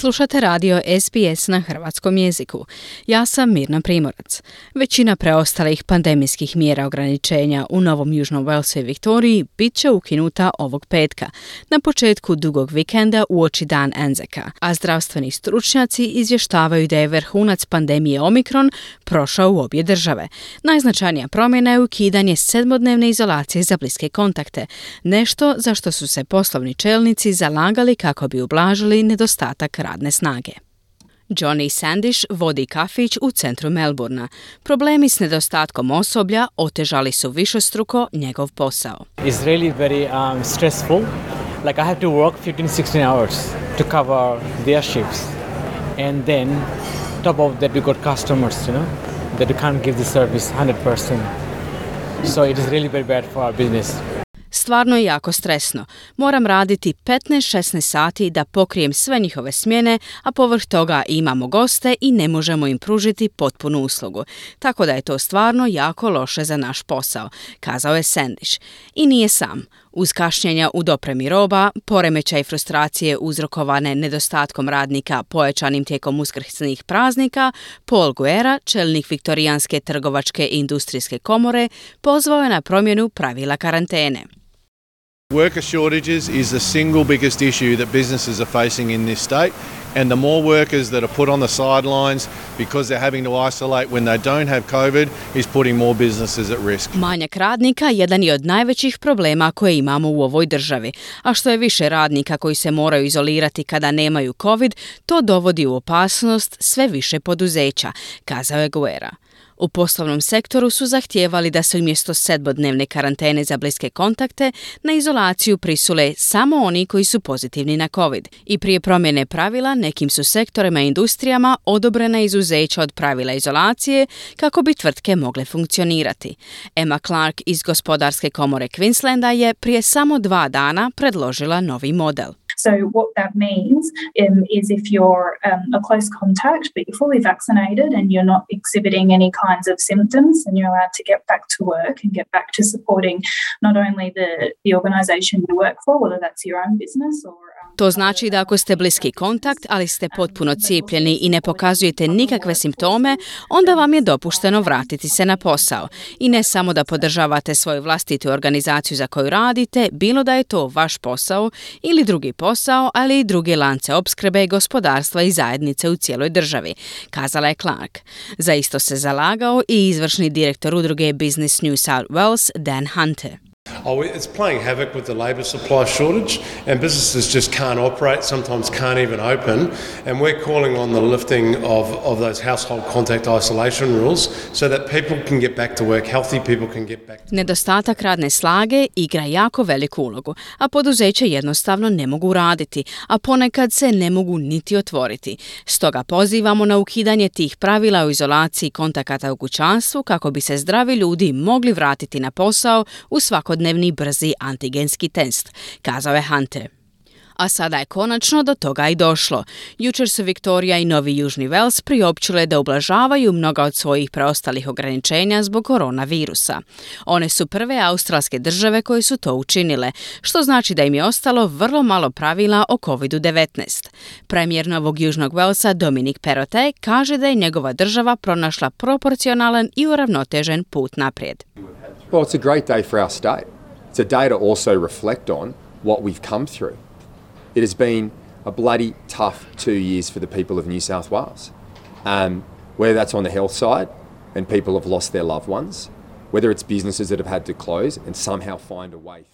Slušate radio SBS na hrvatskom jeziku. Ja sam Mirna Primorac. Većina preostalih pandemijskih mjera ograničenja u Novom Južnom Walesu i Viktoriji bit će ukinuta ovog petka, na početku dugog vikenda u oči dan Enzeka, a zdravstveni stručnjaci izvještavaju da je vrhunac pandemije Omikron prošao u obje države. Najznačajnija promjena je ukidanje sedmodnevne izolacije za bliske kontakte, nešto za što su se poslovni čelnici zalagali kako bi ublažili nedostatak radne snage. Johnny Sandish vodi kafić u centru Melburna. Problemi s nedostatkom osoblja otežali su višestruko njegov posao. It's really very um, stressful. Like I have to work 15-16 hours to cover their shifts. And then top of that we got customers, you know, that we can't give the service 100%. So it is really very bad for our business. Stvarno je jako stresno. Moram raditi 15-16 sati da pokrijem sve njihove smjene, a povrh toga imamo goste i ne možemo im pružiti potpunu uslugu. Tako da je to stvarno jako loše za naš posao, kazao je Sendiš. I nije sam. Uz kašnjenja u dopremi roba, poremećaj frustracije uzrokovane nedostatkom radnika pojačanim tijekom uskrsnih praznika, Paul Guerra, čelnik Viktorijanske trgovačke i industrijske komore, pozvao je na promjenu pravila karantene. Worker shortages is the single biggest issue that businesses are facing in this state, and the more workers that are put on the sidelines because they're having to isolate when they don't have COVID is putting more businesses at risk. Manjak radnika jedan je od najvećih problema koje imamo u ovoj državi, a što je više radnika koji se moraju izolirati kada nemaju COVID, to dovodi u opasnost sve više poduzeća, kazao je Guerra. U poslovnom sektoru su zahtijevali da se umjesto sedmodnevne karantene za bliske kontakte na izolaciju prisule samo oni koji su pozitivni na COVID. I prije promjene pravila nekim su sektorima i industrijama odobrena izuzeća od pravila izolacije kako bi tvrtke mogle funkcionirati. Emma Clark iz Gospodarske komore Queenslanda je prije samo dva dana predložila novi model. So, what that means um, is if you're um, a close contact but you're fully vaccinated and you're not exhibiting any kinds of symptoms, and you're allowed to get back to work and get back to supporting not only the, the organisation you work for, whether that's your own business or To znači da ako ste bliski kontakt, ali ste potpuno cijepljeni i ne pokazujete nikakve simptome, onda vam je dopušteno vratiti se na posao. I ne samo da podržavate svoju vlastitu organizaciju za koju radite, bilo da je to vaš posao ili drugi posao, ali i druge lance opskrbe, gospodarstva i zajednice u cijeloj državi, kazala je Clark. Za isto se zalagao i izvršni direktor udruge Business New South Wales, Dan Hunter. Oh, it's playing havoc with the labour supply shortage, and businesses just can't operate, sometimes can't even open. And we're calling on the lifting of, of those household contact isolation rules so that people can get back to work, healthy people can get back. Nedostatak radne slage igra jako veliku ulogu, a poduzeća jednostavno ne mogu raditi, a ponekad se ne mogu niti otvoriti. Stoga pozivamo na ukidanje tih pravila o izolaciji kontakata u kućanstvu kako bi se zdravi ljudi mogli vratiti na posao u svako svakodnevni brzi antigenski test, kazao je Hunter. A sada je konačno do toga i došlo. Jučer su Viktorija i Novi Južni Vels priopćile da ublažavaju mnoga od svojih preostalih ograničenja zbog koronavirusa. One su prve australske države koje su to učinile, što znači da im je ostalo vrlo malo pravila o COVID-19. Premijer Novog Južnog Velsa Dominik Perote kaže da je njegova država pronašla proporcionalan i uravnotežen put naprijed. Well, it's a great day for our state. It's a day to also reflect on what we've come through. It has been a bloody tough two years for the people of New South Wales. Um, whether that's on the health side and people have lost their loved ones,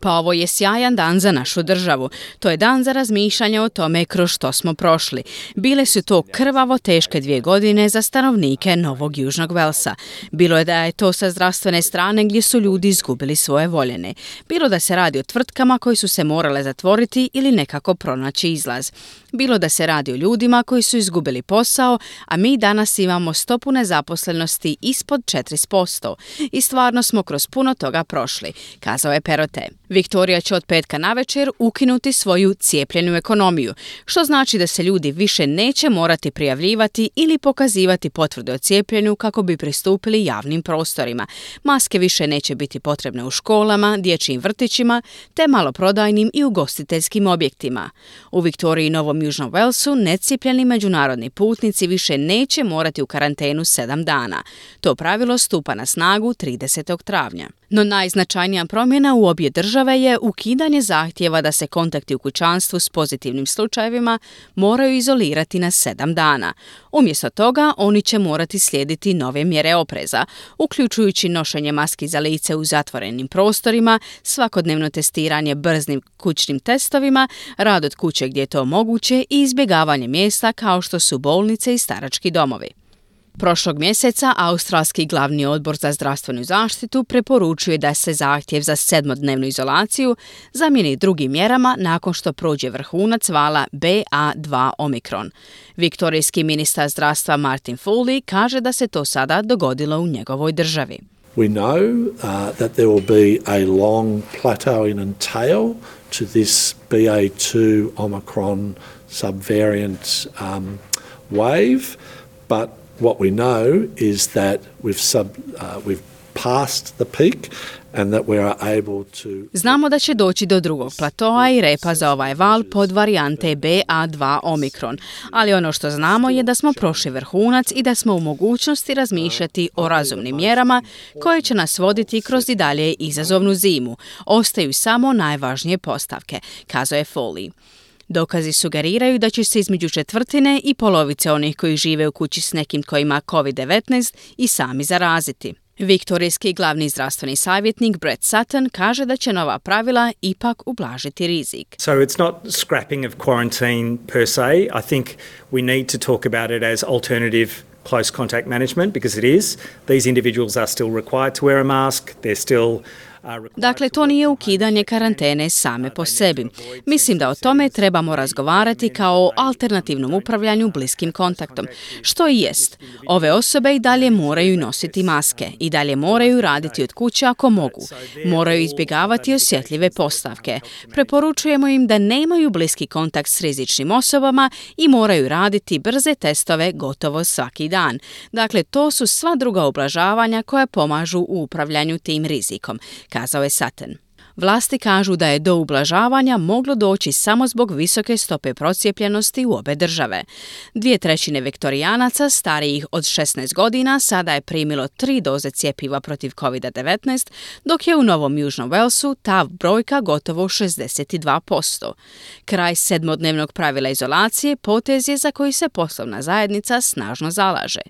Pa ovo je sjajan dan za našu državu. To je dan za razmišljanje o tome kroz što smo prošli. Bile su to krvavo teške dvije godine za stanovnike Novog Južnog Velsa. Bilo je da je to sa zdravstvene strane gdje su ljudi izgubili svoje voljene. Bilo da se radi o tvrtkama koji su se morale zatvoriti ili nekako pronaći izlaz. Bilo da se radi o ljudima koji su izgubili posao, a mi danas imamo stopu nezaposlenosti ispod 4%. I stvarno smo kroz puno toga prošli, kazao je Perote. Viktorija će od petka navečer ukinuti svoju cijepljenu ekonomiju, što znači da se ljudi više neće morati prijavljivati ili pokazivati potvrde o cijepljenju kako bi pristupili javnim prostorima. Maske više neće biti potrebne u školama, dječjim vrtićima te maloprodajnim i ugostiteljskim objektima. U Viktoriji i Novom Južnom Walesu necijepljeni međunarodni putnici više neće morati u karantenu sedam dana. To pravilo stupa na snagu 30. travnja. No najznačajnija promjena u obje države je ukidanje zahtjeva da se kontakti u kućanstvu s pozitivnim slučajevima moraju izolirati na sedam dana. Umjesto toga, oni će morati slijediti nove mjere opreza, uključujući nošenje maski za lice u zatvorenim prostorima, svakodnevno testiranje brznim kućnim testovima, rad od kuće gdje je to moguće i izbjegavanje mjesta kao što su bolnice i starački domovi. Prošlog mjeseca Australski glavni odbor za zdravstvenu zaštitu preporučuje da se zahtjev za sedmodnevnu izolaciju zamijeni drugim mjerama nakon što prođe vrhunac vala BA2 Omikron. Viktorijski ministar zdravstva Martin Foley kaže da se to sada dogodilo u njegovoj državi. We know uh, that there will be a long plateauing and tail to this BA2 Omicron subvariant um, wave, but what we know is that we've sub, uh, we've passed the peak and that we are able to... Znamo da će doći do drugog platoa i repa za ovaj val pod varijante BA2 Omikron, ali ono što znamo je da smo prošli vrhunac i da smo u mogućnosti razmišljati o razumnim mjerama koje će nas voditi kroz i dalje izazovnu zimu. Ostaju samo najvažnije postavke, kazao je Foley. Dokazi sugeriraju da će se između četvrtine i polovice onih koji žive u kući s nekim koji ima COVID-19 i sami zaraziti. Viktorijski glavni zdravstveni savjetnik Brett Sutton kaže da će nova pravila ipak ublažiti rizik. So it's not scrapping of quarantine per se. I think we need to talk about it as alternative close contact management because it is. These individuals are still required to wear a mask. They're still Dakle, to nije ukidanje karantene same po sebi. Mislim da o tome trebamo razgovarati kao o alternativnom upravljanju bliskim kontaktom, što i jest. Ove osobe i dalje moraju nositi maske, i dalje moraju raditi od kuće ako mogu. Moraju izbjegavati osjetljive postavke. Preporučujemo im da nemaju bliski kontakt s rizičnim osobama i moraju raditi brze testove gotovo svaki dan. Dakle, to su sva druga ublažavanja koja pomažu u upravljanju tim rizikom kazao je Sutton. Vlasti kažu da je do ublažavanja moglo doći samo zbog visoke stope procijepljenosti u obe države. Dvije trećine vektorijanaca starijih od 16 godina sada je primilo tri doze cjepiva protiv COVID-19, dok je u Novom Južnom Walesu ta brojka gotovo 62%. Kraj sedmodnevnog pravila izolacije potez je za koji se poslovna zajednica snažno zalaže.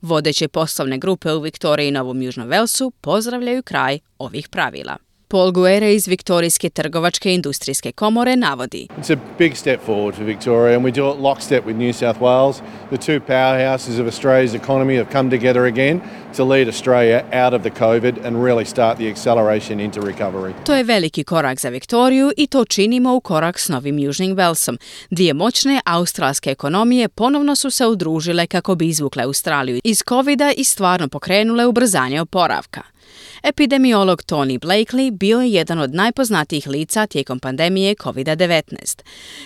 Vodeće poslovne grupe u Viktoriji i Novom Južnom Walesu pozdravljaju kraj ovih pravila. Paul Guerre iz Viktorijske trgovačke industrijske komore navodi. It's a big step forward for Victoria and we do it lockstep with New South Wales. The two powerhouses of Australia's economy have come together again to lead Australia out of the COVID and really start the acceleration into recovery. To je veliki korak za Viktoriju i to činimo u korak s Novim Južnim Velsom. Dvije moćne australske ekonomije ponovno su se udružile kako bi izvukle Australiju iz covida i stvarno pokrenule ubrzanje oporavka. Epidemiolog Tony Blakely bio je jedan od najpoznatijih lica tijekom pandemije COVID-19.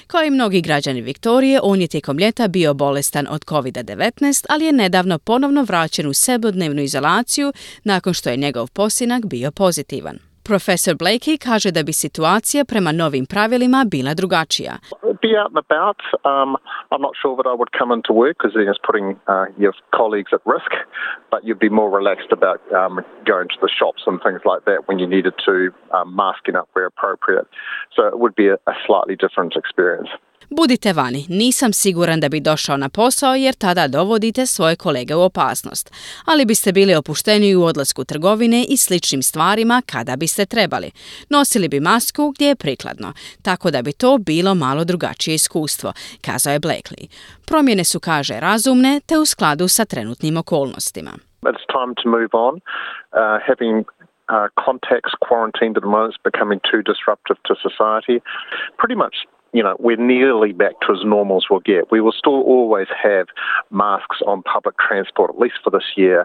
Kao i mnogi građani Viktorije, on je tijekom ljeta bio bolestan od COVID-19, ali je nedavno ponovno vraćen u sebodnevnu izolaciju nakon što je njegov posinak bio pozitivan. Profesor Blakey kaže da bi situacija prema novim pravilima bila drugačija. Be out and about. Um, I'm not sure that I would come into work because it's putting uh, your colleagues at risk, but you'd be more relaxed about um, going to the shops and things like that when you needed to, um, masking up where appropriate. So it would be a, a slightly different experience. Budite vani, nisam siguran da bi došao na posao jer tada dovodite svoje kolege u opasnost, ali biste bili opušteni u odlasku trgovine i sličnim stvarima kada biste trebali. Nosili bi masku gdje je prikladno, tako da bi to bilo malo drugačije iskustvo, kazao je Blakely. Promjene su, kaže, razumne te u skladu sa trenutnim okolnostima. Uh, having uh, quarantined at the moment is becoming too disruptive to society. Pretty much you know, we're nearly back to as normal as we'll get. We will still always have masks on public transport, at least for this year.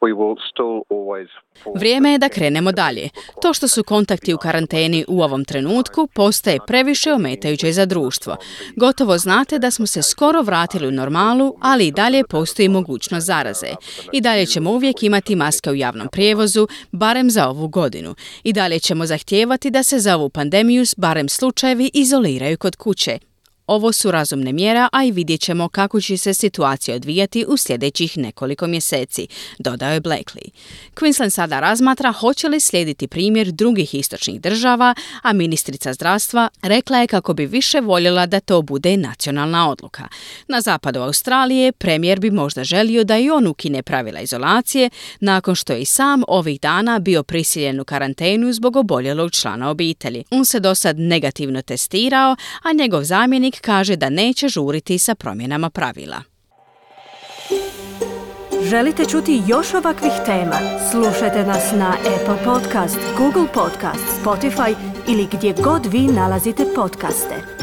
We will still always... Vrijeme je da krenemo dalje. To što su kontakti u karanteni u ovom trenutku postaje previše ometajuće za društvo. Gotovo znate da smo se skoro vratili u normalu, ali i dalje postoji mogućnost zaraze. I dalje ćemo uvijek imati maske u javnom prijevozu, barem za ovu godinu. I dalje ćemo zahtijevati da se za ovu pandemiju barem slučajevi izoliraju kod kuće. Ovo su razumne mjera, a i vidjet ćemo kako će se situacija odvijati u sljedećih nekoliko mjeseci, dodao je Blakely. Queensland sada razmatra hoće li slijediti primjer drugih istočnih država, a ministrica zdravstva rekla je kako bi više voljela da to bude nacionalna odluka. Na zapadu Australije premijer bi možda želio da i on ukine pravila izolacije, nakon što je i sam ovih dana bio prisiljen u karantenu zbog oboljelog člana obitelji. On se do sad negativno testirao, a njegov zamjenik kaže da neće žuriti sa promjenama pravila. Želite čuti još ovakvih tema? Slušajte nas na Apple Podcast, Google Podcast, Spotify ili gdje god vi nalazite podcaste.